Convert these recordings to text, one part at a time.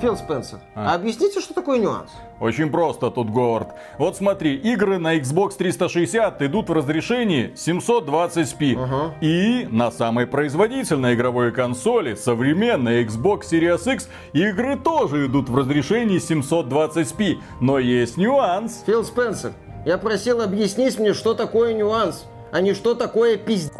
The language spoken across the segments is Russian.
Фил Спенсер, а? объясните, что такое нюанс? Очень просто тут, Говард. Вот смотри, игры на Xbox 360 идут в разрешении 720p. Ага. И на самой производительной игровой консоли, современной Xbox Series X, игры тоже идут в разрешении 720p. Но есть нюанс. Фил Спенсер, я просил объяснить мне, что такое нюанс, а не что такое пиздец.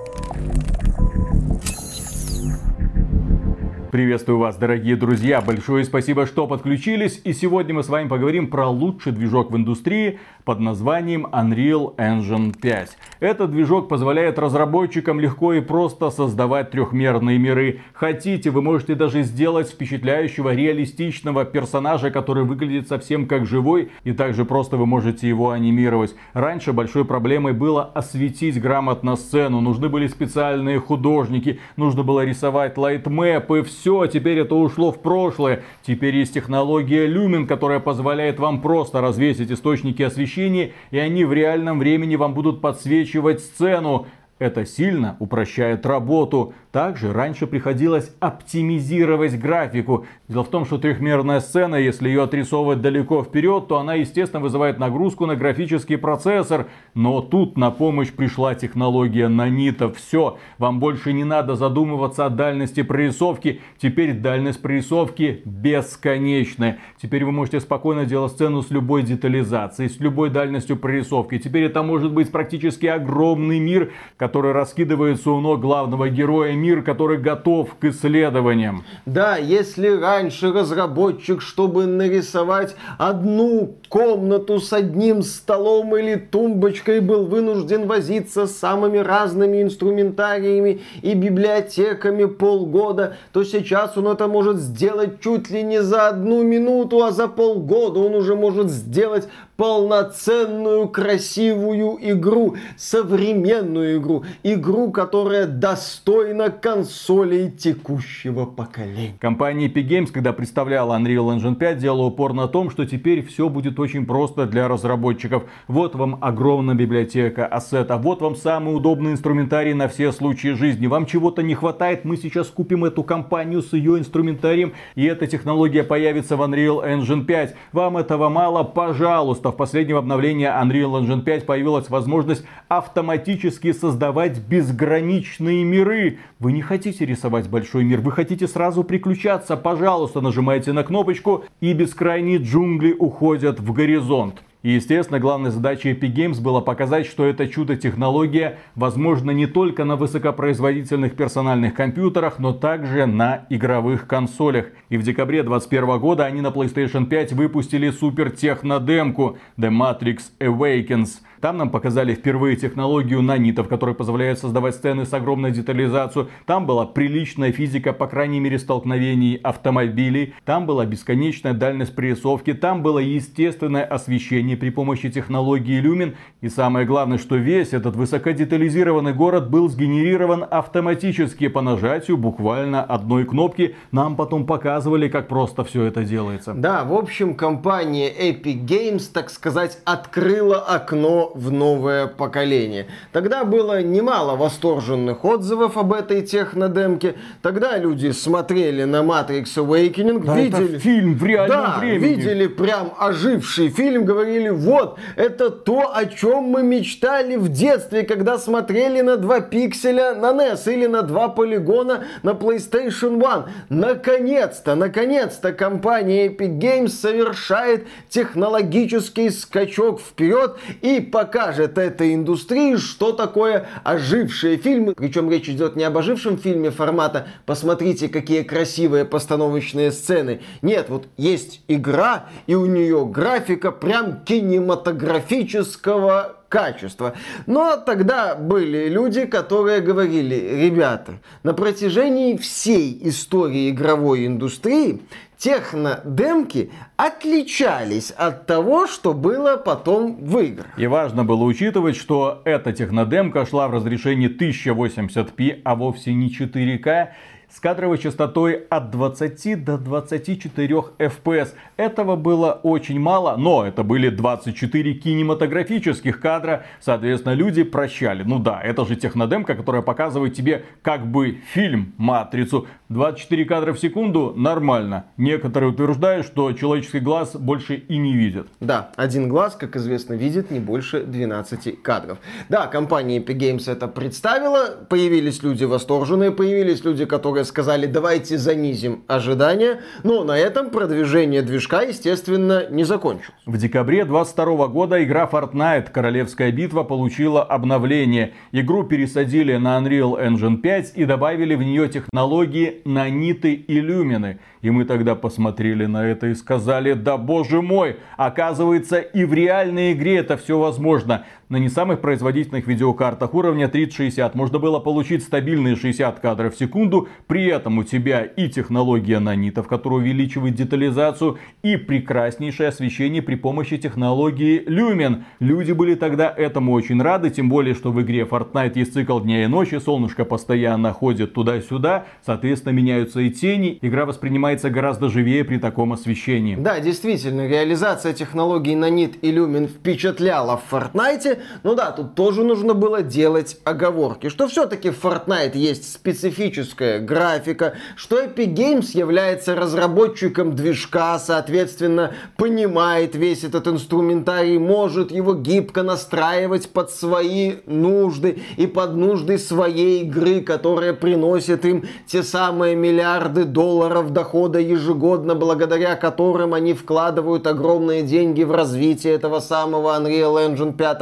Приветствую вас, дорогие друзья. Большое спасибо, что подключились. И сегодня мы с вами поговорим про лучший движок в индустрии под названием Unreal Engine 5. Этот движок позволяет разработчикам легко и просто создавать трехмерные миры. Хотите, вы можете даже сделать впечатляющего, реалистичного персонажа, который выглядит совсем как живой. И также просто вы можете его анимировать. Раньше большой проблемой было осветить грамотно сцену. Нужны были специальные художники. Нужно было рисовать лайтмэпы, все все, теперь это ушло в прошлое. Теперь есть технология Lumen, которая позволяет вам просто развесить источники освещения, и они в реальном времени вам будут подсвечивать сцену. Это сильно упрощает работу. Также раньше приходилось оптимизировать графику. Дело в том, что трехмерная сцена, если ее отрисовывать далеко вперед, то она, естественно, вызывает нагрузку на графический процессор. Но тут на помощь пришла технология нанитов. Все, вам больше не надо задумываться о дальности прорисовки. Теперь дальность прорисовки бесконечная. Теперь вы можете спокойно делать сцену с любой детализацией, с любой дальностью прорисовки. Теперь это может быть практически огромный мир, который раскидывается у ног главного героя мир, который готов к исследованиям. Да, если раньше разработчик, чтобы нарисовать одну комнату с одним столом или тумбочкой, был вынужден возиться с самыми разными инструментариями и библиотеками полгода, то сейчас он это может сделать чуть ли не за одну минуту, а за полгода он уже может сделать полноценную красивую игру, современную игру, игру, которая достойна консолей текущего поколения. Компания Epic Games, когда представляла Unreal Engine 5, делала упор на том, что теперь все будет очень просто для разработчиков. Вот вам огромная библиотека ассета, вот вам самый удобный инструментарий на все случаи жизни. Вам чего-то не хватает, мы сейчас купим эту компанию с ее инструментарием, и эта технология появится в Unreal Engine 5. Вам этого мало? Пожалуйста, в последнем обновлении Unreal Engine 5 появилась возможность автоматически создавать безграничные миры. Вы не хотите рисовать большой мир, вы хотите сразу приключаться. Пожалуйста, нажимайте на кнопочку и бескрайние джунгли уходят в горизонт. И, естественно, главной задачей Epic Games было показать, что эта чудо-технология возможна не только на высокопроизводительных персональных компьютерах, но также на игровых консолях. И в декабре 2021 года они на PlayStation 5 выпустили супер технодемку The Matrix Awakens – там нам показали впервые технологию нанитов, которая позволяет создавать сцены с огромной детализацией. Там была приличная физика, по крайней мере, столкновений автомобилей. Там была бесконечная дальность прорисовки. Там было естественное освещение при помощи технологии Lumen. И самое главное, что весь этот высокодетализированный город был сгенерирован автоматически по нажатию буквально одной кнопки. Нам потом показывали, как просто все это делается. Да, в общем, компания Epic Games, так сказать, открыла окно в новое поколение. Тогда было немало восторженных отзывов об этой технодемке. Тогда люди смотрели на Matrix Awakening, да, видели... Фильм в реальном да, времени. видели прям оживший фильм, говорили, вот, это то, о чем мы мечтали в детстве, когда смотрели на два пикселя на NES или на два полигона на PlayStation One. Наконец-то, наконец-то компания Epic Games совершает технологический скачок вперед и по покажет этой индустрии, что такое ожившие фильмы. Причем речь идет не об ожившем фильме формата «посмотрите, какие красивые постановочные сцены». Нет, вот есть игра, и у нее графика прям кинематографического качества. Но тогда были люди, которые говорили, ребята, на протяжении всей истории игровой индустрии технодемки отличались от того, что было потом в играх. И важно было учитывать, что эта технодемка шла в разрешении 1080p, а вовсе не 4К. С кадровой частотой от 20 до 24 FPS. Этого было очень мало, но это были 24 кинематографических кадра, соответственно, люди прощали. Ну да, это же технодемка, которая показывает тебе как бы фильм «Матрицу». 24 кадра в секунду нормально. Некоторые утверждают, что человеческий глаз больше и не видит. Да, один глаз, как известно, видит не больше 12 кадров. Да, компания Epic Games это представила, появились люди восторженные, появились люди, которые сказали, давайте занизим ожидания, но на этом продвижение движка, естественно, не закончилось. В декабре 22 года игра Fortnite Королевская битва получила обновление. Игру пересадили на Unreal Engine 5 и добавили в нее технологии наниты и люмины. И мы тогда посмотрели на это и сказали, да боже мой, оказывается и в реальной игре это все возможно на не самых производительных видеокартах уровня 3060 можно было получить стабильные 60 кадров в секунду, при этом у тебя и технология нанитов, которая увеличивает детализацию, и прекраснейшее освещение при помощи технологии Lumen. Люди были тогда этому очень рады, тем более, что в игре Fortnite есть цикл дня и ночи, солнышко постоянно ходит туда-сюда, соответственно меняются и тени, игра воспринимается гораздо живее при таком освещении. Да, действительно, реализация технологий нанит и Lumen впечатляла в Fortnite, ну да, тут тоже нужно было делать оговорки, что все-таки в Fortnite есть специфическая графика, что Epic Games является разработчиком движка, соответственно, понимает весь этот инструментарий, может его гибко настраивать под свои нужды и под нужды своей игры, которая приносит им те самые миллиарды долларов дохода ежегодно, благодаря которым они вкладывают огромные деньги в развитие этого самого Unreal Engine 5.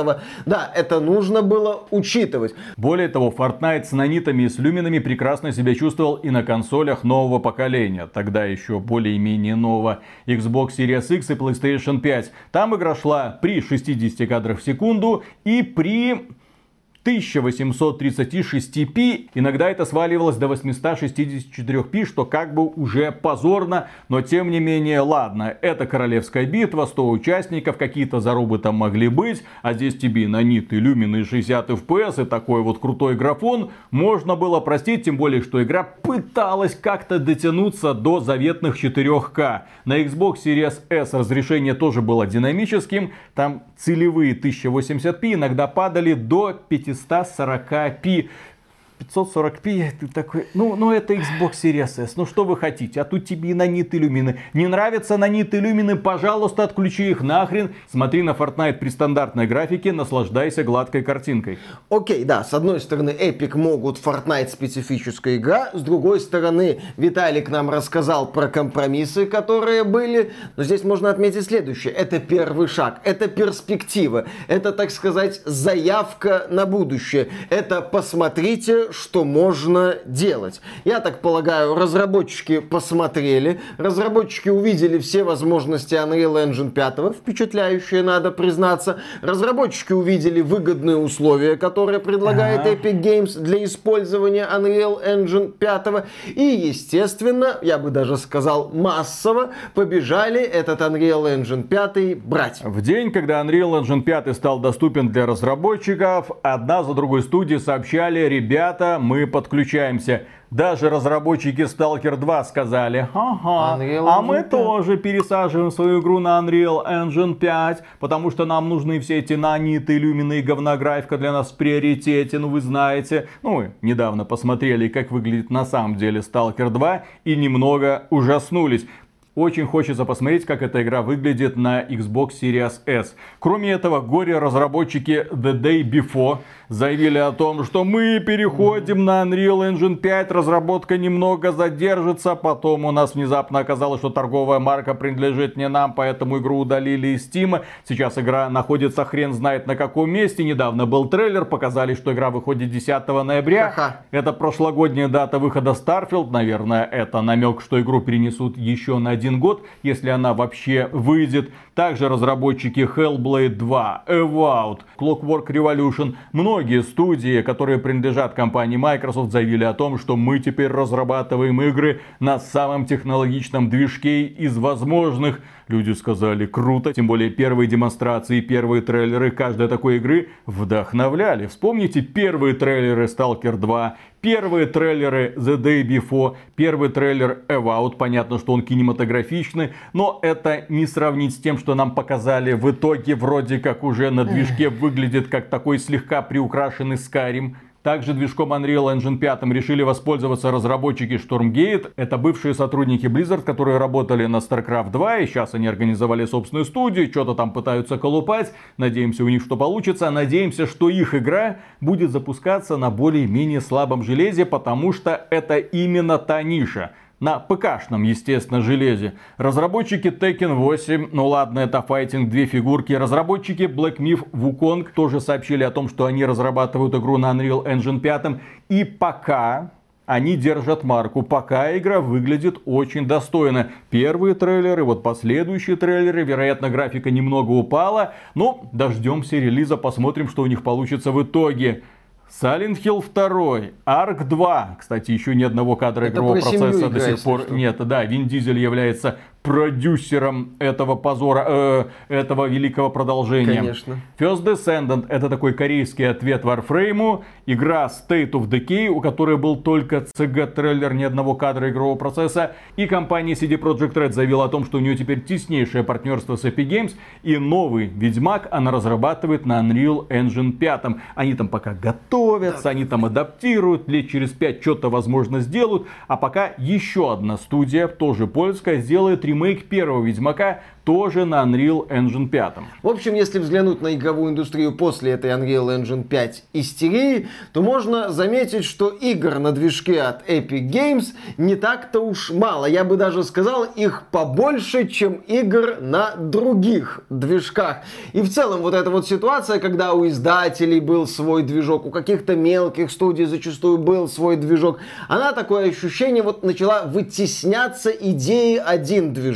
Да, это нужно было учитывать. Более того, Fortnite с нанитами и с люминами прекрасно себя чувствовал и на консолях нового поколения, тогда еще более-менее нового Xbox Series X и PlayStation 5. Там игра шла при 60 кадрах в секунду и при 1836p. Иногда это сваливалось до 864p, что как бы уже позорно, но тем не менее, ладно, это королевская битва, 100 участников, какие-то зарубы там могли быть, а здесь тебе наниты, люмины 60 FPS и такой вот крутой графон, можно было простить, тем более, что игра пыталась как-то дотянуться до заветных 4К. На Xbox Series S разрешение тоже было динамическим, там целевые 1080p иногда падали до 500 540p 540p, ты такой, ну, ну это Xbox Series S, ну что вы хотите, а тут тебе и нанит иллюмины. Не нравятся нанит иллюмины, пожалуйста, отключи их нахрен. Смотри на Fortnite при стандартной графике, наслаждайся гладкой картинкой. Окей, да, с одной стороны, Epic могут, Fortnite специфическая игра, с другой стороны, Виталик нам рассказал про компромиссы, которые были, но здесь можно отметить следующее. Это первый шаг, это перспектива, это, так сказать, заявка на будущее. Это посмотрите, что можно делать. Я так полагаю, разработчики посмотрели, разработчики увидели все возможности Unreal Engine 5, впечатляющие, надо признаться. Разработчики увидели выгодные условия, которые предлагает ага. Epic Games для использования Unreal Engine 5. И, естественно, я бы даже сказал массово, побежали этот Unreal Engine 5 брать. В день, когда Unreal Engine 5 стал доступен для разработчиков, одна за другой студии сообщали, ребят, ребята, мы подключаемся. Даже разработчики Stalker 2 сказали, ага, а мы 5. тоже пересаживаем свою игру на Unreal Engine 5, потому что нам нужны все эти наниты, люмины и говнографика для нас в приоритете, ну вы знаете. Ну, мы недавно посмотрели, как выглядит на самом деле Stalker 2 и немного ужаснулись. Очень хочется посмотреть, как эта игра выглядит на Xbox Series S. Кроме этого, горе-разработчики The Day Before заявили о том, что мы переходим на Unreal Engine 5, разработка немного задержится, потом у нас внезапно оказалось, что торговая марка принадлежит не нам, поэтому игру удалили из Steam. Сейчас игра находится хрен знает на каком месте. Недавно был трейлер, показали, что игра выходит 10 ноября. Ха-ха. Это прошлогодняя дата выхода Starfield, наверное, это намек, что игру перенесут еще на один год, если она вообще выйдет. Также разработчики Hellblade 2, Evout, Clockwork Revolution, многие студии, которые принадлежат компании Microsoft, заявили о том, что мы теперь разрабатываем игры на самом технологичном движке из возможных. Люди сказали круто, тем более первые демонстрации, первые трейлеры каждой такой игры вдохновляли. Вспомните первые трейлеры Stalker 2, Первые трейлеры The Day Before, первый трейлер Evout, понятно, что он кинематографичный, но это не сравнить с тем, что нам показали в итоге, вроде как уже на движке выглядит как такой слегка приукрашенный Skyrim. Также движком Unreal Engine 5 решили воспользоваться разработчики Stormgate. Это бывшие сотрудники Blizzard, которые работали на StarCraft 2, и сейчас они организовали собственную студию, что-то там пытаются колупать. Надеемся, у них что получится. Надеемся, что их игра будет запускаться на более-менее слабом железе, потому что это именно та ниша на ПКшном, естественно, железе. Разработчики Tekken 8, ну ладно, это файтинг, две фигурки. Разработчики Black Myth Wukong тоже сообщили о том, что они разрабатывают игру на Unreal Engine 5. И пока они держат марку, пока игра выглядит очень достойно. Первые трейлеры, вот последующие трейлеры, вероятно, графика немного упала, но дождемся релиза, посмотрим, что у них получится в итоге. Silent Hill 2, Ark 2. Кстати, еще ни одного кадра Это игрового процесса до сих пор нет. Да, Вин Дизель является продюсером этого позора, э, этого великого продолжения. Конечно. First Descendant это такой корейский ответ Warframe. Игра State of Decay, у которой был только CG-трейлер, ни одного кадра игрового процесса. И компания CD Projekt Red заявила о том, что у нее теперь теснейшее партнерство с Epic Games. И новый Ведьмак она разрабатывает на Unreal Engine 5. Они там пока готовятся, да. они там адаптируют, лет через 5 что-то возможно сделают. А пока еще одна студия, тоже польская, сделает ремейк первого Ведьмака тоже на Unreal Engine 5. В общем, если взглянуть на игровую индустрию после этой Unreal Engine 5 истерии, то можно заметить, что игр на движке от Epic Games не так-то уж мало. Я бы даже сказал, их побольше, чем игр на других движках. И в целом вот эта вот ситуация, когда у издателей был свой движок, у каких-то мелких студий зачастую был свой движок, она такое ощущение вот начала вытесняться идеей один движок,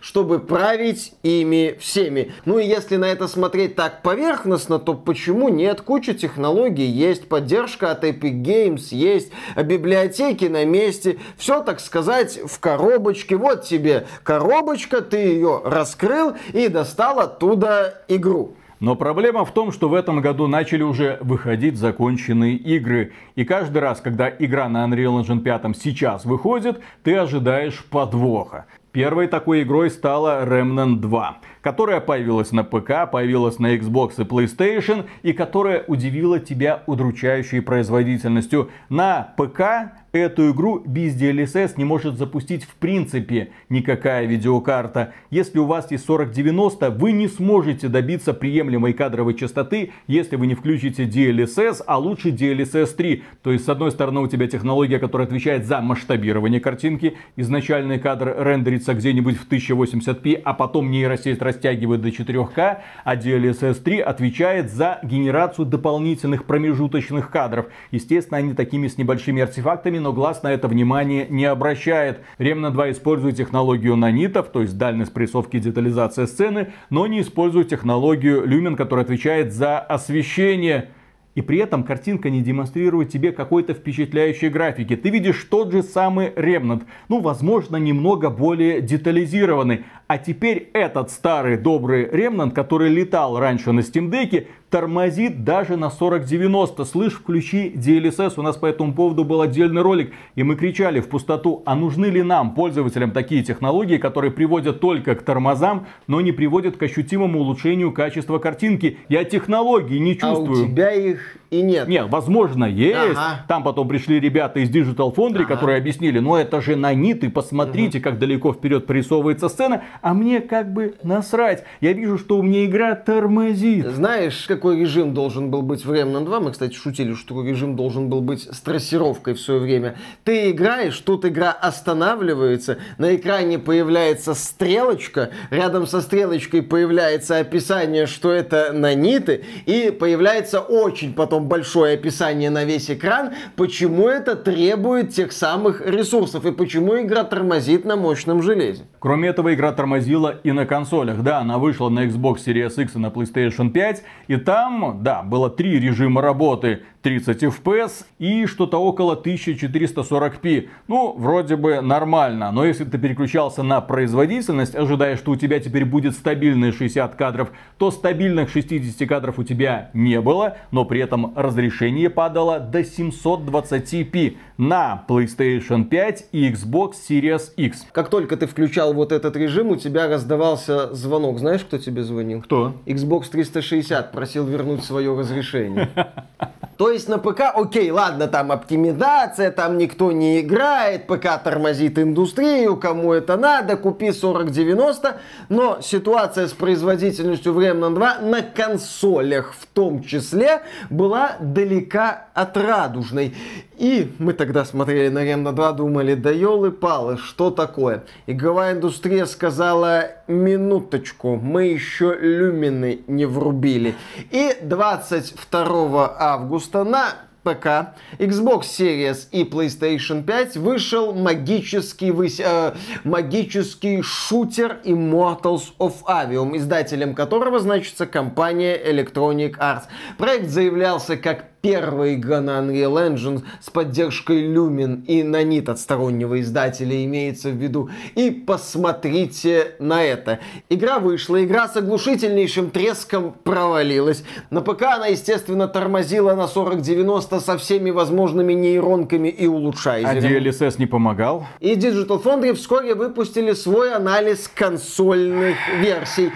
чтобы править ими всеми. Ну и если на это смотреть так поверхностно, то почему нет? Куча технологий есть, поддержка от Epic Games есть, библиотеки на месте, все, так сказать, в коробочке. Вот тебе коробочка, ты ее раскрыл и достал оттуда игру. Но проблема в том, что в этом году начали уже выходить законченные игры. И каждый раз, когда игра на Unreal Engine 5 сейчас выходит, ты ожидаешь подвоха. Первой такой игрой стала Remnant 2, которая появилась на ПК, появилась на Xbox и PlayStation, и которая удивила тебя удручающей производительностью. На ПК Эту игру без DLSS не может запустить в принципе никакая видеокарта. Если у вас есть 4090, вы не сможете добиться приемлемой кадровой частоты, если вы не включите DLSS, а лучше DLSS 3. То есть, с одной стороны, у тебя технология, которая отвечает за масштабирование картинки. Изначальный кадр рендерится где-нибудь в 1080p, а потом нейросеть растягивает до 4К, а DLSS 3 отвечает за генерацию дополнительных промежуточных кадров. Естественно, они такими с небольшими артефактами но глаз на это внимание не обращает. Ремна 2 использует технологию нанитов, то есть дальность прессовки и детализация сцены, но не использует технологию люмен, которая отвечает за освещение. И при этом картинка не демонстрирует тебе какой-то впечатляющей графики. Ты видишь тот же самый Remnant, ну, возможно, немного более детализированный. А теперь этот старый добрый Remnant, который летал раньше на Steam Deck, тормозит даже на 4090. Слышь, включи DLSS, у нас по этому поводу был отдельный ролик, и мы кричали в пустоту, а нужны ли нам, пользователям, такие технологии, которые приводят только к тормозам, но не приводят к ощутимому улучшению качества картинки. Я технологии не чувствую. А у тебя их и нет. Нет, возможно, есть. Ага. Там потом пришли ребята из Digital Foundry, ага. которые объяснили, ну это же наниты, посмотрите, угу. как далеко вперед прорисовывается сцена, а мне как бы насрать. Я вижу, что у меня игра тормозит. Знаешь, какой режим должен был быть в Remnant 2? Мы, кстати, шутили, что режим должен был быть с трассировкой в свое время. Ты играешь, тут игра останавливается, на экране появляется стрелочка, рядом со стрелочкой появляется описание, что это наниты, и появляется очень потом большое описание на весь экран, почему это требует тех самых ресурсов и почему игра тормозит на мощном железе. Кроме этого, игра тормозила и на консолях. Да, она вышла на Xbox Series X и на PlayStation 5. И там, да, было три режима работы. 30 FPS и что-то около 1440p. Ну, вроде бы нормально, но если ты переключался на производительность, ожидая, что у тебя теперь будет стабильные 60 кадров, то стабильных 60 кадров у тебя не было, но при этом разрешение падало до 720p на PlayStation 5 и Xbox Series X. Как только ты включал вот этот режим, у тебя раздавался звонок. Знаешь, кто тебе звонил? Кто? Xbox 360 просил вернуть свое разрешение. То есть на ПК, окей, ладно, там оптимизация, там никто не играет, ПК тормозит индустрию, кому это надо, купи 4090, но ситуация с производительностью в Remnant 2 на консолях в том числе была далека от радужной. И мы тогда смотрели на Remnant 2, думали, да елы-палы, что такое? Игровая индустрия сказала, минуточку, мы еще люмины не врубили. И 22 августа на ПК, Xbox Series и PlayStation 5 вышел магический, высь, э, магический шутер Immortals of Avium, издателем которого значится компания Electronic Arts. Проект заявлялся как первая игра на Unreal Engine с поддержкой Lumen и Nanit от стороннего издателя имеется в виду. И посмотрите на это. Игра вышла, игра с оглушительнейшим треском провалилась. На ПК она, естественно, тормозила на 4090 со всеми возможными нейронками и улучшайзерами. А DLSS не помогал? И Digital Foundry вскоре выпустили свой анализ консольных версий.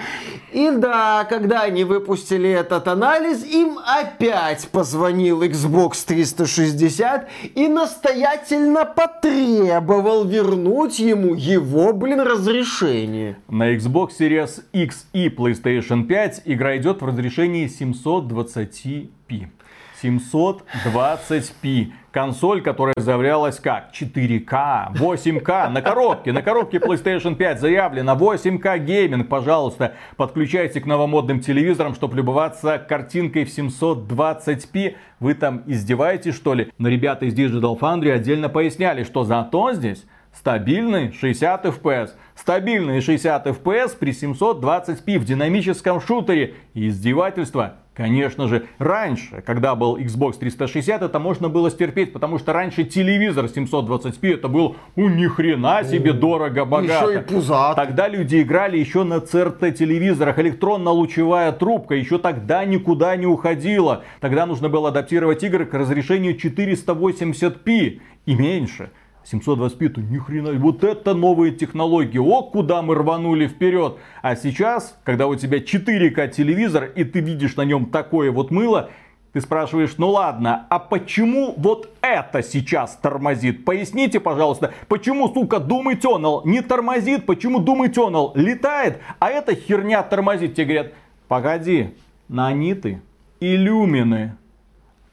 И да, когда они выпустили этот анализ, им опять позвонил Xbox 360 и настоятельно потребовал вернуть ему его, блин, разрешение. На Xbox Series X и PlayStation 5 игра идет в разрешении 720p. 720p. Консоль, которая заявлялась как 4К, 8К на коробке. На коробке PlayStation 5 заявлено 8К гейминг. Пожалуйста, подключайте к новомодным телевизорам, чтобы любоваться картинкой в 720p. Вы там издеваетесь, что ли? Но ребята из Digital Foundry отдельно поясняли, что зато здесь стабильный 60 FPS. Стабильный 60 FPS при 720p в динамическом шутере. Издевательство Конечно же, раньше, когда был Xbox 360, это можно было стерпеть, потому что раньше телевизор 720p это был у ни хрена себе дорого, богато. Еще и пузат. Тогда люди играли еще на CRT телевизорах, электронно-лучевая трубка еще тогда никуда не уходила. Тогда нужно было адаптировать игры к разрешению 480p и меньше. 720p, то ни хрена, вот это новые технологии, о, куда мы рванули вперед. А сейчас, когда у тебя 4К телевизор, и ты видишь на нем такое вот мыло, ты спрашиваешь, ну ладно, а почему вот это сейчас тормозит? Поясните, пожалуйста, почему, сука, Doom Eternal не тормозит, почему Doom Eternal летает, а эта херня тормозит? Тебе говорят, погоди, наниты и люмины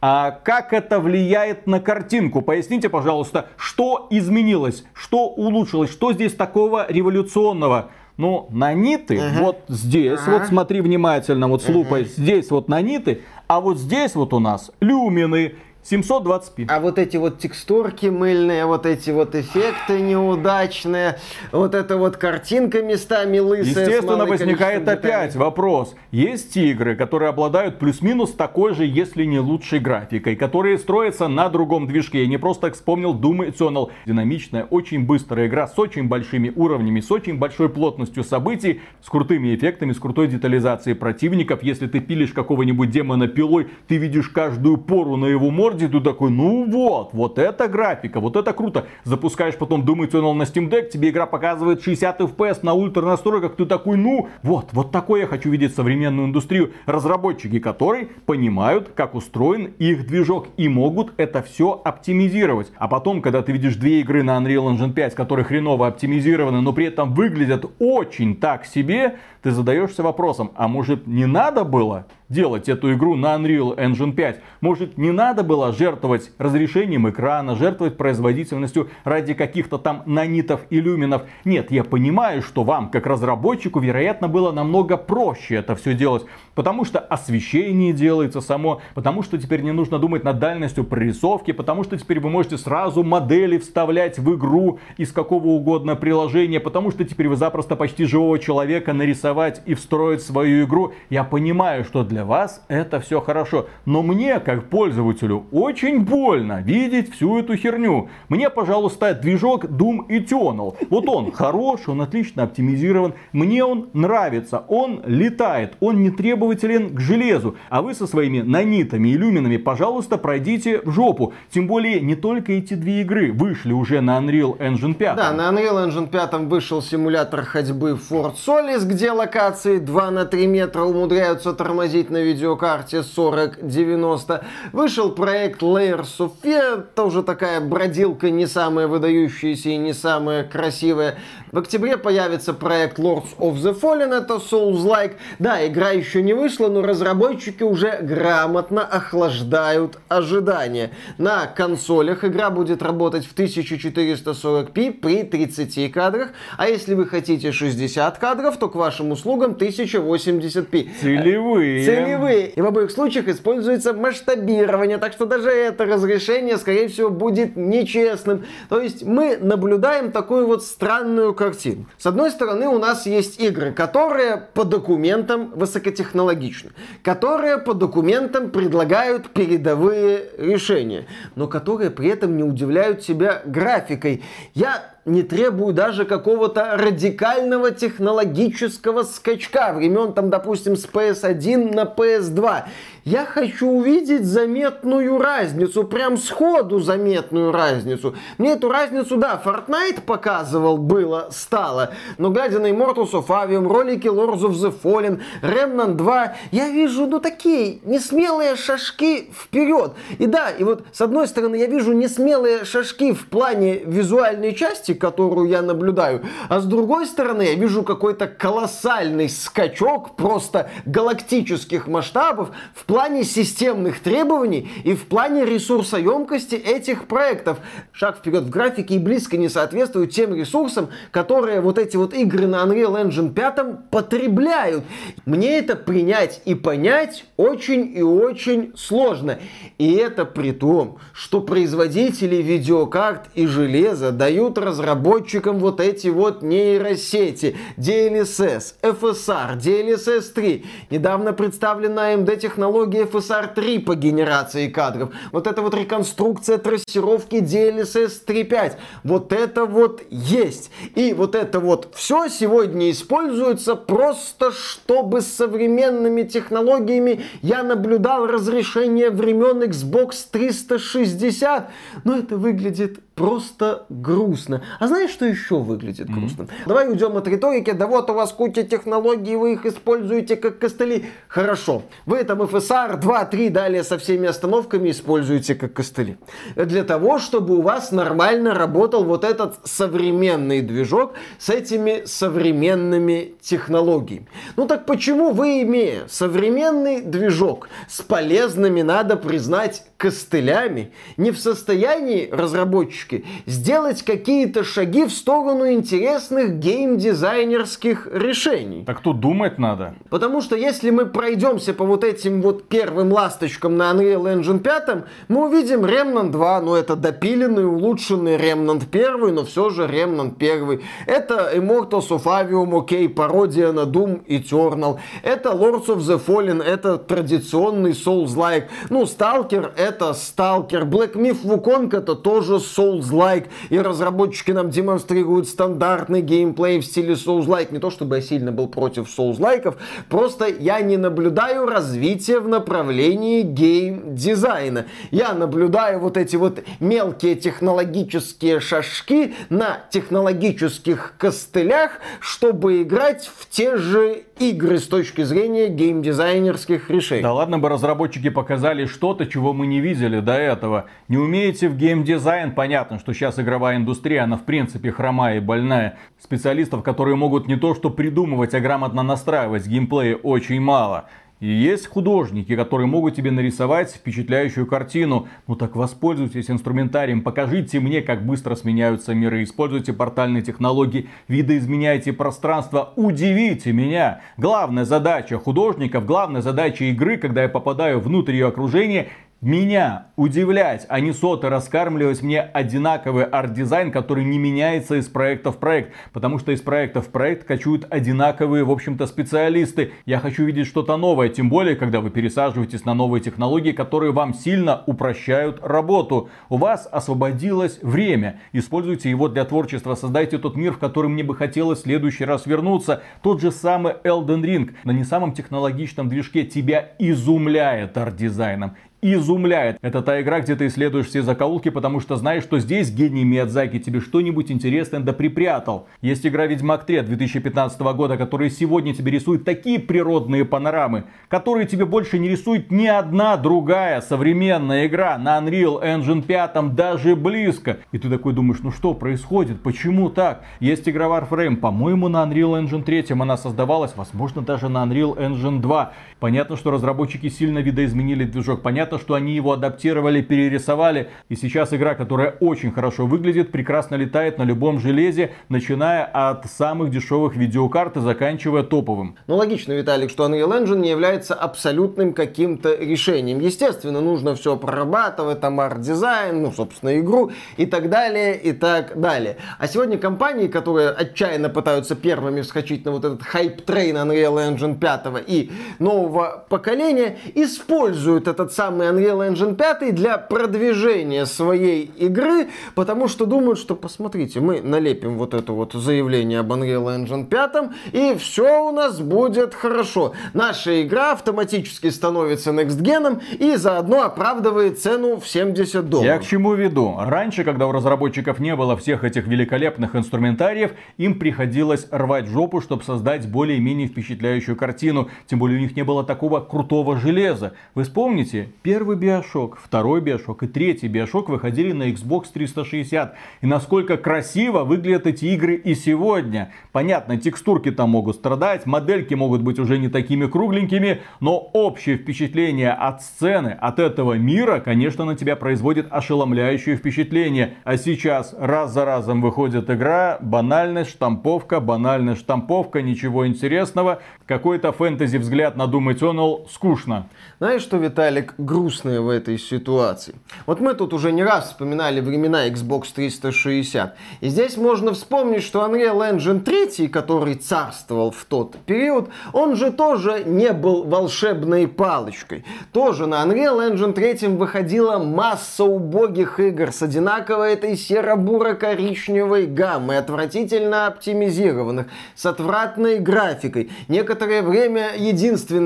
а как это влияет на картинку? Поясните, пожалуйста, что изменилось, что улучшилось, что здесь такого революционного? Ну, наниты, uh-huh. вот здесь, uh-huh. вот смотри внимательно, вот с лупой, uh-huh. здесь вот наниты, а вот здесь вот у нас люмины. 720p. А вот эти вот текстурки мыльные, вот эти вот эффекты неудачные, вот эта вот картинка местами лысая. Естественно, возникает опять вопрос. Есть игры, которые обладают плюс-минус такой же, если не лучшей графикой, которые строятся на другом движке. Я не просто так вспомнил Doom Eternal. Динамичная, очень быстрая игра с очень большими уровнями, с очень большой плотностью событий, с крутыми эффектами, с крутой детализацией противников. Если ты пилишь какого-нибудь демона пилой, ты видишь каждую пору на его морде, морде, ты такой, ну вот, вот это графика, вот это круто. Запускаешь потом Doom Eternal на Steam Deck, тебе игра показывает 60 FPS на ультра настройках, ты такой, ну вот, вот такой я хочу видеть современную индустрию. Разработчики которые понимают, как устроен их движок и могут это все оптимизировать. А потом, когда ты видишь две игры на Unreal Engine 5, которые хреново оптимизированы, но при этом выглядят очень так себе, ты задаешься вопросом, а может не надо было делать эту игру на Unreal Engine 5? Может, не надо было жертвовать разрешением экрана, жертвовать производительностью ради каких-то там нанитов и люминов? Нет, я понимаю, что вам, как разработчику, вероятно, было намного проще это все делать, потому что освещение делается само, потому что теперь не нужно думать над дальностью прорисовки, потому что теперь вы можете сразу модели вставлять в игру из какого угодно приложения, потому что теперь вы запросто почти живого человека нарисовать и встроить в свою игру. Я понимаю, что для вас это все хорошо, но мне, как пользователю, очень больно видеть всю эту херню. Мне, пожалуйста, движок Doom Eternal. Вот он хорош, он отлично оптимизирован, мне он нравится, он летает, он не требователен к железу. А вы со своими нанитами и люминами, пожалуйста, пройдите в жопу. Тем более, не только эти две игры вышли уже на Unreal Engine 5. Да, на Unreal Engine 5 вышел симулятор ходьбы Ford Solis, где локации 2 на 3 метра умудряются тормозить на видеокарте 4090. Вышел проект Layers of Fear, тоже такая бродилка не самая выдающаяся и не самая красивая. В октябре появится проект Lords of the Fallen, это Souls-like. Да, игра еще не вышла, но разработчики уже грамотно охлаждают ожидания. На консолях игра будет работать в 1440p при 30 кадрах, а если вы хотите 60 кадров, то к вашим услугам 1080p. Целевые. Целевые. И в обоих случаях используется масштабирование, так что даже это разрешение, скорее всего, будет нечестным. То есть мы наблюдаем такую вот странную картину. С одной стороны, у нас есть игры, которые по документам высокотехнологичны, которые по документам предлагают передовые решения, но которые при этом не удивляют себя графикой. Я не требую даже какого-то радикального технологического скачка времен, там, допустим, с PS1 на PS2. Я хочу увидеть заметную разницу, прям сходу заметную разницу. Мне эту разницу, да, Fortnite показывал, было, стало, но глядя на Immortals of Avium, ролики Lords of the Fallen, Remnant 2, я вижу, ну, такие несмелые шажки вперед. И да, и вот с одной стороны я вижу несмелые шажки в плане визуальной части, которую я наблюдаю, а с другой стороны я вижу какой-то колоссальный скачок просто галактических масштабов в плане системных требований и в плане ресурсоемкости этих проектов. Шаг вперед в графике и близко не соответствует тем ресурсам, которые вот эти вот игры на Unreal Engine 5 потребляют. Мне это принять и понять очень и очень сложно. И это при том, что производители видеокарт и железа дают разработчикам вот эти вот нейросети, DLSS, FSR, DLSS 3. Недавно представлена AMD технология технология FSR3 по генерации кадров. Вот это вот реконструкция трассировки DLSS 3.5. Вот это вот есть. И вот это вот все сегодня используется просто, чтобы с современными технологиями я наблюдал разрешение времен Xbox 360. Но это выглядит просто грустно. А знаешь, что еще выглядит mm-hmm. грустно? Давай уйдем от риторики. Да вот у вас куча технологий, вы их используете как костыли. Хорошо. Вы там FSR 2, 3 далее со всеми остановками используете как костыли. Для того, чтобы у вас нормально работал вот этот современный движок с этими современными технологиями. Ну так почему вы, имея современный движок с полезными, надо признать, костылями, не в состоянии разработчики сделать какие-то шаги в сторону интересных геймдизайнерских решений. Так тут думать надо. Потому что если мы пройдемся по вот этим вот первым ласточкам на Unreal Engine 5, мы увидим Remnant 2, ну это допиленный, улучшенный Remnant 1, но все же Remnant 1. Это Immortals of Avium, окей, пародия на Doom Eternal. Это Lords of the Fallen, это традиционный Souls-like. Ну, Stalker это это Stalker. Black Myth Wukong это тоже Souls-like. И разработчики нам демонстрируют стандартный геймплей в стиле Souls-like. Не то чтобы я сильно был против Souls-лайков, просто я не наблюдаю развития в направлении гейм-дизайна. Я наблюдаю вот эти вот мелкие технологические шажки на технологических костылях, чтобы играть в те же игры с точки зрения геймдизайнерских решений. Да ладно бы разработчики показали что-то, чего мы не видели до этого. Не умеете в геймдизайн, понятно, что сейчас игровая индустрия, она в принципе хромая и больная. Специалистов, которые могут не то что придумывать, а грамотно настраивать геймплей очень мало. И есть художники, которые могут тебе нарисовать впечатляющую картину. Ну так воспользуйтесь инструментарием, покажите мне, как быстро сменяются миры, используйте портальные технологии, видоизменяйте пространство, удивите меня. Главная задача художников, главная задача игры, когда я попадаю внутрь ее окружения, меня удивлять, а не сотый раз скармливать мне одинаковый арт-дизайн, который не меняется из проекта в проект. Потому что из проекта в проект качуют одинаковые, в общем-то, специалисты. Я хочу видеть что-то новое, тем более, когда вы пересаживаетесь на новые технологии, которые вам сильно упрощают работу. У вас освободилось время. Используйте его для творчества. Создайте тот мир, в который мне бы хотелось в следующий раз вернуться. Тот же самый Elden Ring на не самом технологичном движке тебя изумляет арт-дизайном изумляет. Это та игра, где ты исследуешь все закоулки, потому что знаешь, что здесь гений Миядзаки тебе что-нибудь интересное да припрятал. Есть игра Ведьмак 3 2015 года, которая сегодня тебе рисует такие природные панорамы, которые тебе больше не рисует ни одна другая современная игра на Unreal Engine 5 даже близко. И ты такой думаешь, ну что происходит, почему так? Есть игра Warframe, по-моему, на Unreal Engine 3 она создавалась, возможно, даже на Unreal Engine 2. Понятно, что разработчики сильно видоизменили движок, понятно, что они его адаптировали, перерисовали. И сейчас игра, которая очень хорошо выглядит, прекрасно летает на любом железе, начиная от самых дешевых видеокарт и заканчивая топовым. Ну логично, Виталик, что Unreal Engine не является абсолютным каким-то решением. Естественно, нужно все прорабатывать, там арт-дизайн, ну, собственно, игру и так далее, и так далее. А сегодня компании, которые отчаянно пытаются первыми вскочить на вот этот hype train Unreal Engine 5 и нового поколения, используют этот самый Unreal Engine 5 для продвижения своей игры, потому что думают, что посмотрите, мы налепим вот это вот заявление об Unreal Engine 5, и все у нас будет хорошо. Наша игра автоматически становится next gen и заодно оправдывает цену в 70 долларов. Я к чему веду? Раньше, когда у разработчиков не было всех этих великолепных инструментариев, им приходилось рвать жопу, чтобы создать более-менее впечатляющую картину. Тем более у них не было такого крутого железа. Вы вспомните, первый Биошок, второй Биошок и третий Биошок выходили на Xbox 360. И насколько красиво выглядят эти игры и сегодня. Понятно, текстурки там могут страдать, модельки могут быть уже не такими кругленькими, но общее впечатление от сцены, от этого мира, конечно, на тебя производит ошеломляющее впечатление. А сейчас раз за разом выходит игра, банальность, штамповка, банальность, штамповка, ничего интересного. Какой-то фэнтези взгляд на Doom Eternal скучно. Знаешь что, Виталик, грустное в этой ситуации? Вот мы тут уже не раз вспоминали времена Xbox 360. И здесь можно вспомнить, что Unreal Engine 3, который царствовал в тот период, он же тоже не был волшебной палочкой. Тоже на Unreal Engine 3 выходила масса убогих игр с одинаковой этой серо-буро-коричневой гаммой, отвратительно оптимизированных, с отвратной графикой. Некоторое время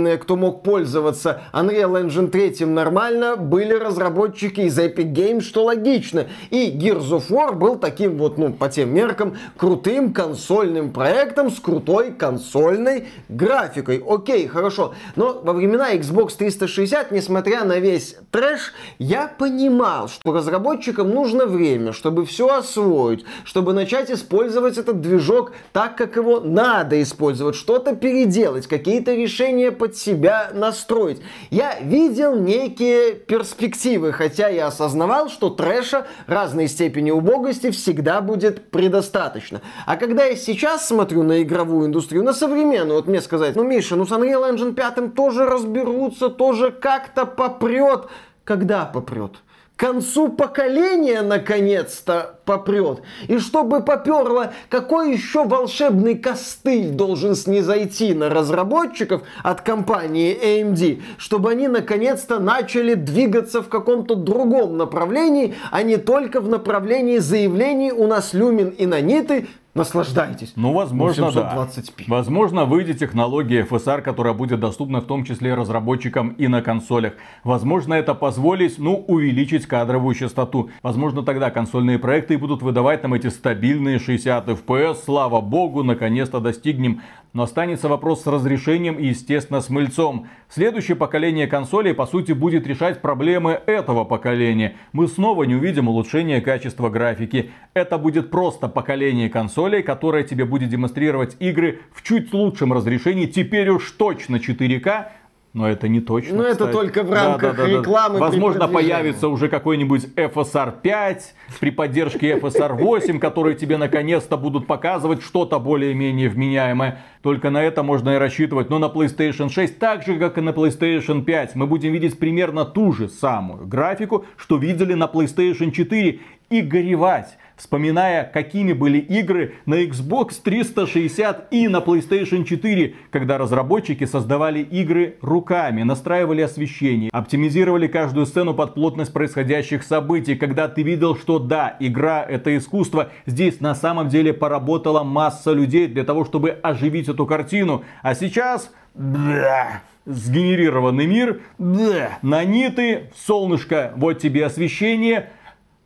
единственные, кто мог пользоваться Unreal Engine 3 нормально, были разработчики из Epic Games, что логично. И Gears of War был таким вот, ну, по тем меркам, крутым консольным проектом с крутой консольной графикой. Окей, хорошо. Но во времена Xbox 360, несмотря на весь трэш, я понимал, что разработчикам нужно время, чтобы все освоить, чтобы начать использовать этот движок так, как его надо использовать, что-то переделать, какие-то решения под себя настроить. Я видел некие перспективы, хотя я осознавал, что трэша разной степени убогости всегда будет предостаточно. А когда я сейчас смотрю на игровую индустрию, на современную, вот мне сказать, ну, Миша, ну с Unreal Engine 5 тоже разберутся, тоже как-то попрет. Когда попрет? К концу поколения наконец-то попрет. И чтобы поперло, какой еще волшебный костыль должен снизойти на разработчиков от компании AMD, чтобы они наконец-то начали двигаться в каком-то другом направлении, а не только в направлении заявлений у нас люмин и наниты Наслаждайтесь. Ну, возможно, да. Возможно, выйдет технология FSR, которая будет доступна в том числе разработчикам и на консолях. Возможно, это позволит, ну, увеличить кадровую частоту. Возможно, тогда консольные проекты будут выдавать нам эти стабильные 60 FPS. Слава богу, наконец-то достигнем но останется вопрос с разрешением и, естественно, с мыльцом. Следующее поколение консолей, по сути, будет решать проблемы этого поколения. Мы снова не увидим улучшения качества графики. Это будет просто поколение консолей, которое тебе будет демонстрировать игры в чуть лучшем разрешении, теперь уж точно 4К, Но это не точно. Ну, это только в рамках да, да, да, рекламы. Возможно, появится уже какой-нибудь FSR 5 при поддержке FSR 8, которые тебе наконец-то будут показывать что-то более-менее вменяемое. Только на это можно и рассчитывать. Но на PlayStation 6, так же как и на PlayStation 5, мы будем видеть примерно ту же самую графику, что видели на PlayStation 4 и горевать вспоминая, какими были игры на Xbox 360 и на PlayStation 4, когда разработчики создавали игры руками, настраивали освещение, оптимизировали каждую сцену под плотность происходящих событий, когда ты видел, что да, игра это искусство, здесь на самом деле поработала масса людей для того, чтобы оживить эту картину, а сейчас... Бля, сгенерированный мир, бля, наниты, солнышко, вот тебе освещение,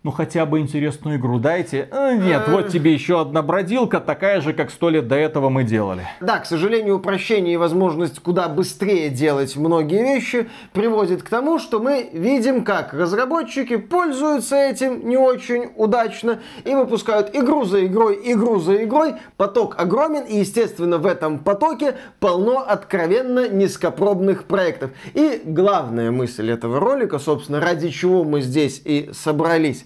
ну хотя бы интересную игру дайте. Э, нет, вот тебе еще одна бродилка, такая же, как сто лет до этого мы делали. Да, к сожалению, упрощение и возможность куда быстрее делать многие вещи приводит к тому, что мы видим, как разработчики пользуются этим не очень удачно и выпускают игру за игрой, игру за игрой. Поток огромен, и, естественно, в этом потоке полно откровенно низкопробных проектов. И главная мысль этого ролика, собственно, ради чего мы здесь и собрались,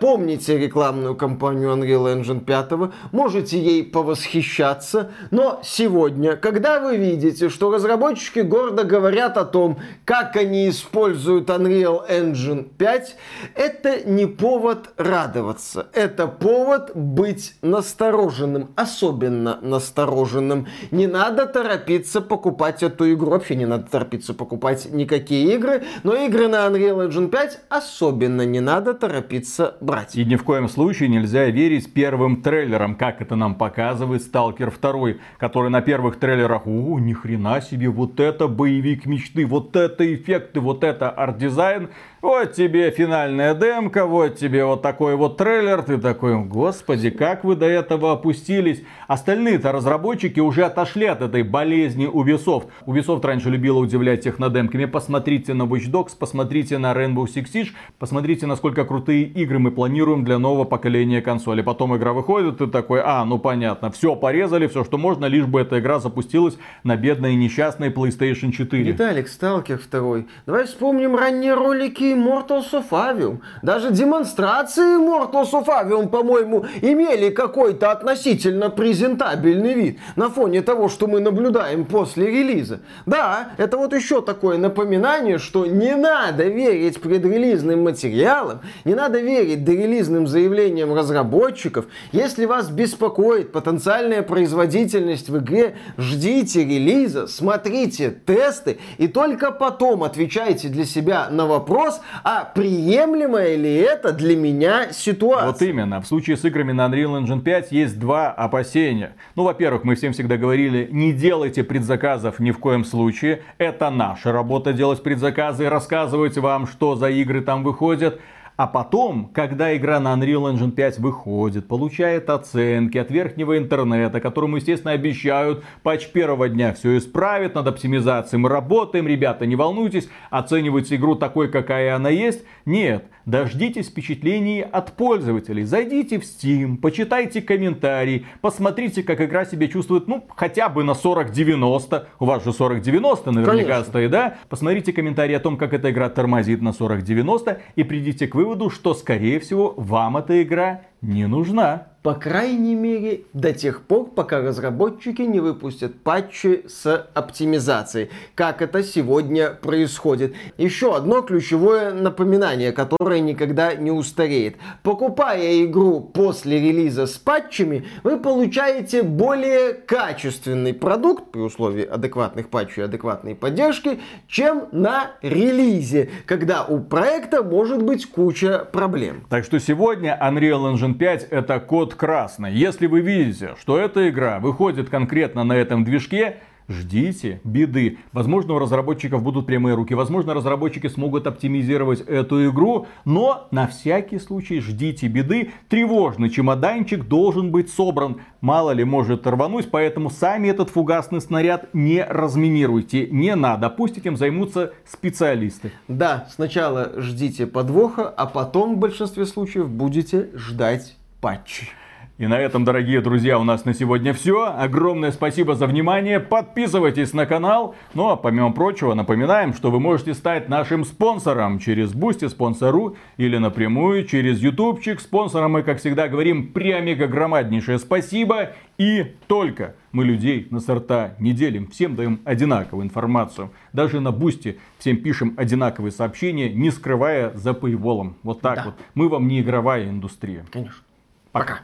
помните рекламную кампанию Unreal Engine 5, можете ей повосхищаться, но сегодня, когда вы видите, что разработчики гордо говорят о том, как они используют Unreal Engine 5, это не повод радоваться, это повод быть настороженным, особенно настороженным. Не надо торопиться покупать эту игру, вообще не надо торопиться покупать никакие игры, но игры на Unreal Engine 5 особенно не надо торопиться торопиться брать. И ни в коем случае нельзя верить первым трейлерам, как это нам показывает Сталкер 2, который на первых трейлерах, о, ни хрена себе, вот это боевик мечты, вот это эффекты, вот это арт-дизайн. Вот тебе финальная демка, вот тебе вот такой вот трейлер. Ты такой, господи, как вы до этого опустились. Остальные-то разработчики уже отошли от этой болезни Ubisoft. Ubisoft раньше любила удивлять технодемками. Посмотрите на Watch Dogs, посмотрите на Rainbow Six Siege, посмотрите, насколько крутые игры мы планируем для нового поколения консоли. Потом игра выходит, ты такой, а, ну понятно, все порезали, все, что можно, лишь бы эта игра запустилась на бедной несчастной PlayStation 4. Виталик, Сталкер 2. Давай вспомним ранние ролики Immortals of Avium. Даже демонстрации Immortals of Avium, по-моему, имели какой-то относительно презентабельный вид на фоне того, что мы наблюдаем после релиза. Да, это вот еще такое напоминание, что не надо верить предрелизным материалам, не надо верить дорелизным заявлениям разработчиков. Если вас беспокоит потенциальная производительность в игре, ждите релиза, смотрите тесты и только потом отвечайте для себя на вопрос, а приемлемая ли это для меня ситуация? Вот именно. В случае с играми на Unreal Engine 5 есть два опасения. Ну, во-первых, мы всем всегда говорили, не делайте предзаказов ни в коем случае. Это наша работа делать предзаказы рассказывать вам, что за игры там выходят. А потом, когда игра на Unreal Engine 5 выходит, получает оценки от верхнего интернета, которому, естественно, обещают патч первого дня все исправит, над оптимизацией мы работаем, ребята, не волнуйтесь, оценивайте игру такой, какая она есть. Нет, Дождитесь впечатлений от пользователей. Зайдите в Steam, почитайте комментарии, посмотрите, как игра себя чувствует, ну, хотя бы на 40-90. У вас же 40-90 наверняка Конечно. стоит, да? Посмотрите комментарии о том, как эта игра тормозит на 40-90 и придите к выводу, что, скорее всего, вам эта игра не нужна. По крайней мере, до тех пор, пока разработчики не выпустят патчи с оптимизацией, как это сегодня происходит. Еще одно ключевое напоминание, которое никогда не устареет. Покупая игру после релиза с патчами, вы получаете более качественный продукт, при условии адекватных патчей и адекватной поддержки, чем на релизе, когда у проекта может быть куча проблем. Так что сегодня Unreal Engine Engine 5 это код красный. Если вы видите, что эта игра выходит конкретно на этом движке, ждите беды. Возможно, у разработчиков будут прямые руки, возможно, разработчики смогут оптимизировать эту игру, но на всякий случай ждите беды. Тревожный чемоданчик должен быть собран. Мало ли может рвануть, поэтому сами этот фугасный снаряд не разминируйте. Не надо, пусть этим займутся специалисты. Да, сначала ждите подвоха, а потом в большинстве случаев будете ждать патчи. И на этом, дорогие друзья, у нас на сегодня все. Огромное спасибо за внимание. Подписывайтесь на канал. Ну а помимо прочего, напоминаем, что вы можете стать нашим спонсором через Boosty, Sponsr или напрямую через ютубчик. Спонсорам мы, как всегда, говорим прямо громаднейшее спасибо. И только мы людей на сорта не делим. Всем даем одинаковую информацию. Даже на Boosty всем пишем одинаковые сообщения, не скрывая за paywall ом. Вот так Да. вот. Мы вам не игровая индустрия. Конечно. Пока.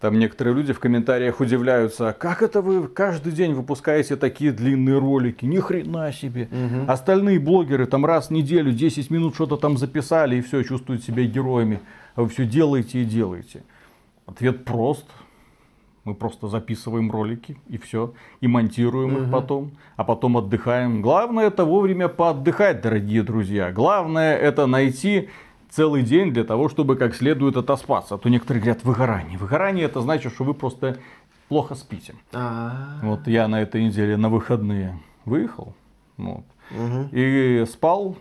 Там некоторые люди в комментариях удивляются, как это вы каждый день выпускаете такие длинные ролики? Ни хрена себе. Остальные блогеры там раз в неделю 10 минут что-то там записали и все, чувствуют себя героями. А вы все делаете и делаете. Ответ прост. Мы просто записываем ролики и все. И монтируем их потом. А потом отдыхаем. Главное это вовремя поотдыхать, дорогие друзья. Главное это найти целый день для того, чтобы как следует отоспаться. А то некоторые говорят выгорание. Выгорание это значит, что вы просто плохо спите. А, Вот я на этой неделе на выходные выехал. Вот, мгм. и спал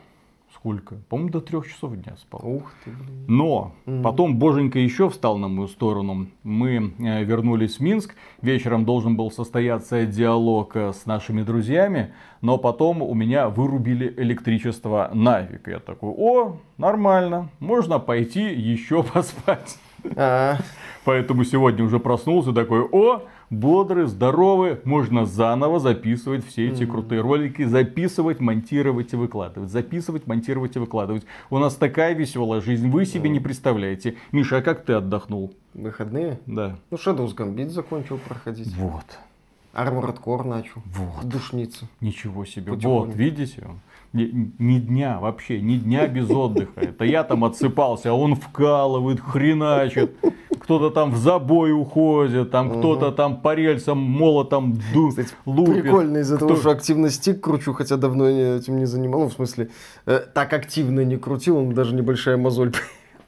сколько? По-моему, до трех часов дня спал. Ух ты, блин. Но потом Боженька еще встал на мою сторону. Мы э, вернулись в Минск. Вечером должен был состояться диалог э, с нашими друзьями. Но потом у меня вырубили электричество навик. Я такой, о, нормально, можно пойти еще поспать. А, Поэтому сегодня уже проснулся такой, о, бодрый, здоровый, можно заново записывать все эти крутые ролики, записывать, монтировать и выкладывать, записывать, монтировать и выкладывать. У нас такая веселая жизнь, вы себе не представляете. Миша, а как ты отдохнул? выходные? Да. Ну, Shadows Gambit закончил проходить. Вот, Armored Core начал. вот, Душница. ничего себе. Вот, видите? Ни, ни дня вообще, ни дня без отдыха. Это я там отсыпался, а он вкалывает, хреначит. Кто-то там в забой уходит, там кто-то там по рельсам молотом ду, Кстати, лупит. Прикольно из-за того, Кто- что активно стик кручу, хотя давно я этим не занимал. Ну, в смысле, э, так активно не крутил, он даже небольшая мозоль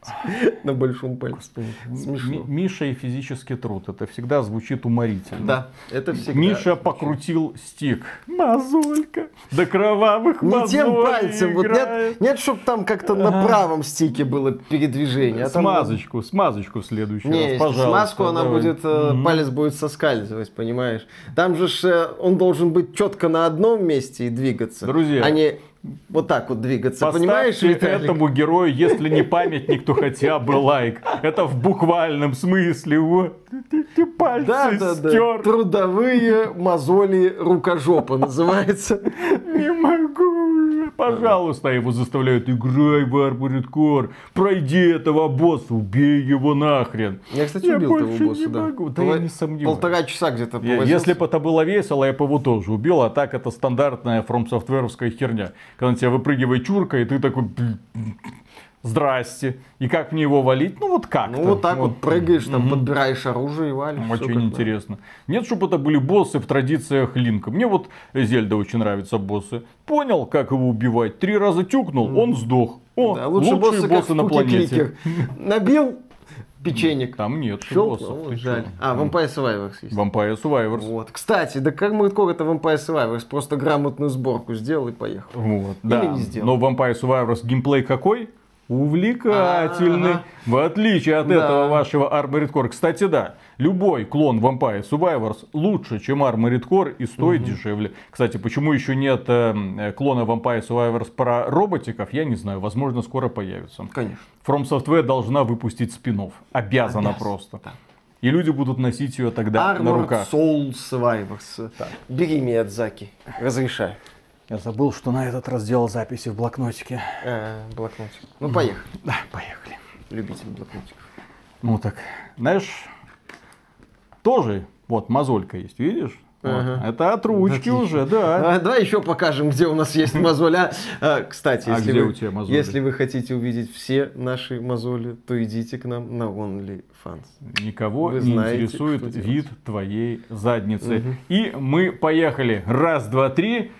на большом пальце. Смешно. Ми- Миша и физический труд. Это всегда звучит уморительно. Да, это всегда. Миша покрутил стик. Мозолька. До кровавых Не тем пальцем, вот нет, нет, чтобы там как-то на правом стике было передвижение. а Смазочку, смазочку в следующий раз, пожалуйста. смазку она будет, э, палец будет соскальзывать, понимаешь? Там же э, он должен быть четко на одном месте и двигаться. Друзья. А не вот так вот двигаться, понимаешь, Поставьте Виталик? этому герою, если не памятник, то хотя бы лайк. Это в буквальном смысле. Вот. Эти пальцы Да, да, да. стер. Трудовые мозоли рукожопа называется. Не могу. Пожалуйста, его заставляют. Играй в Armored Core. Пройди этого босса. Убей его нахрен. Я, кстати, Я убил того босса, не да. могу. Да Пол- я не сомневаюсь. Полтора часа где-то Я-. Если бы это было весело, я бы его тоже убил, а так это стандартная from софтверовская херня. Когда на тебя выпрыгивает чурка, и ты такой, «Блин, здрасте. И как мне его валить? Ну вот как Ну, вот так вот, прыгаешь, там, подбираешь оружие и валишь. Очень как интересно. Нет, чтобы это были боссы в традициях Линка. Мне вот Зельда очень нравятся боссы. Понял, как его убивать. Три раза тюкнул, он сдох. О, Да, лучше лучшие боссы, боссы, как на планете. Набил печенек. Там нет боссов. ты жаль. А, Vampire Survivors есть. Vampire Survivors. Вот. Кстати, да как мы это Vampire Survivors? Просто грамотную сборку сделал и поехал. Вот, Или да. не сделал. Но Vampire Survivors геймплей какой? Увлекательный. Ага. В отличие от Да. этого вашего Armored Core. Кстати, да, любой клон Vampire Survivors лучше, чем Armored Core и стоит дешевле. Кстати, почему еще нет э, э, клона Vampire Survivors про роботиков, я не знаю. Возможно, скоро появится. Конечно. From Software должна выпустить спин Обязана Обязана, просто. да. И люди будут носить ее тогда на Armored руках. Soul Survivors. Бери Миядзаки. Разрешаю. Я забыл, что на этот раз делал записи в блокнотике. Э, блокнотик. Ну, поехали. Да, поехали. Любитель блокнотиков. Ну так, знаешь, тоже вот мозолька есть, видишь? Вот. Ага. Это от ручки Отлично. уже, да. А, давай еще покажем, где у нас есть мозоль. А, а, кстати, А если, вы, у тебя мозоли? если вы хотите увидеть все наши мозоли, то идите к нам на OnlyFans. Никого Вы не знаете, интересует вид твоей задницы. И мы поехали. Раз, два, три.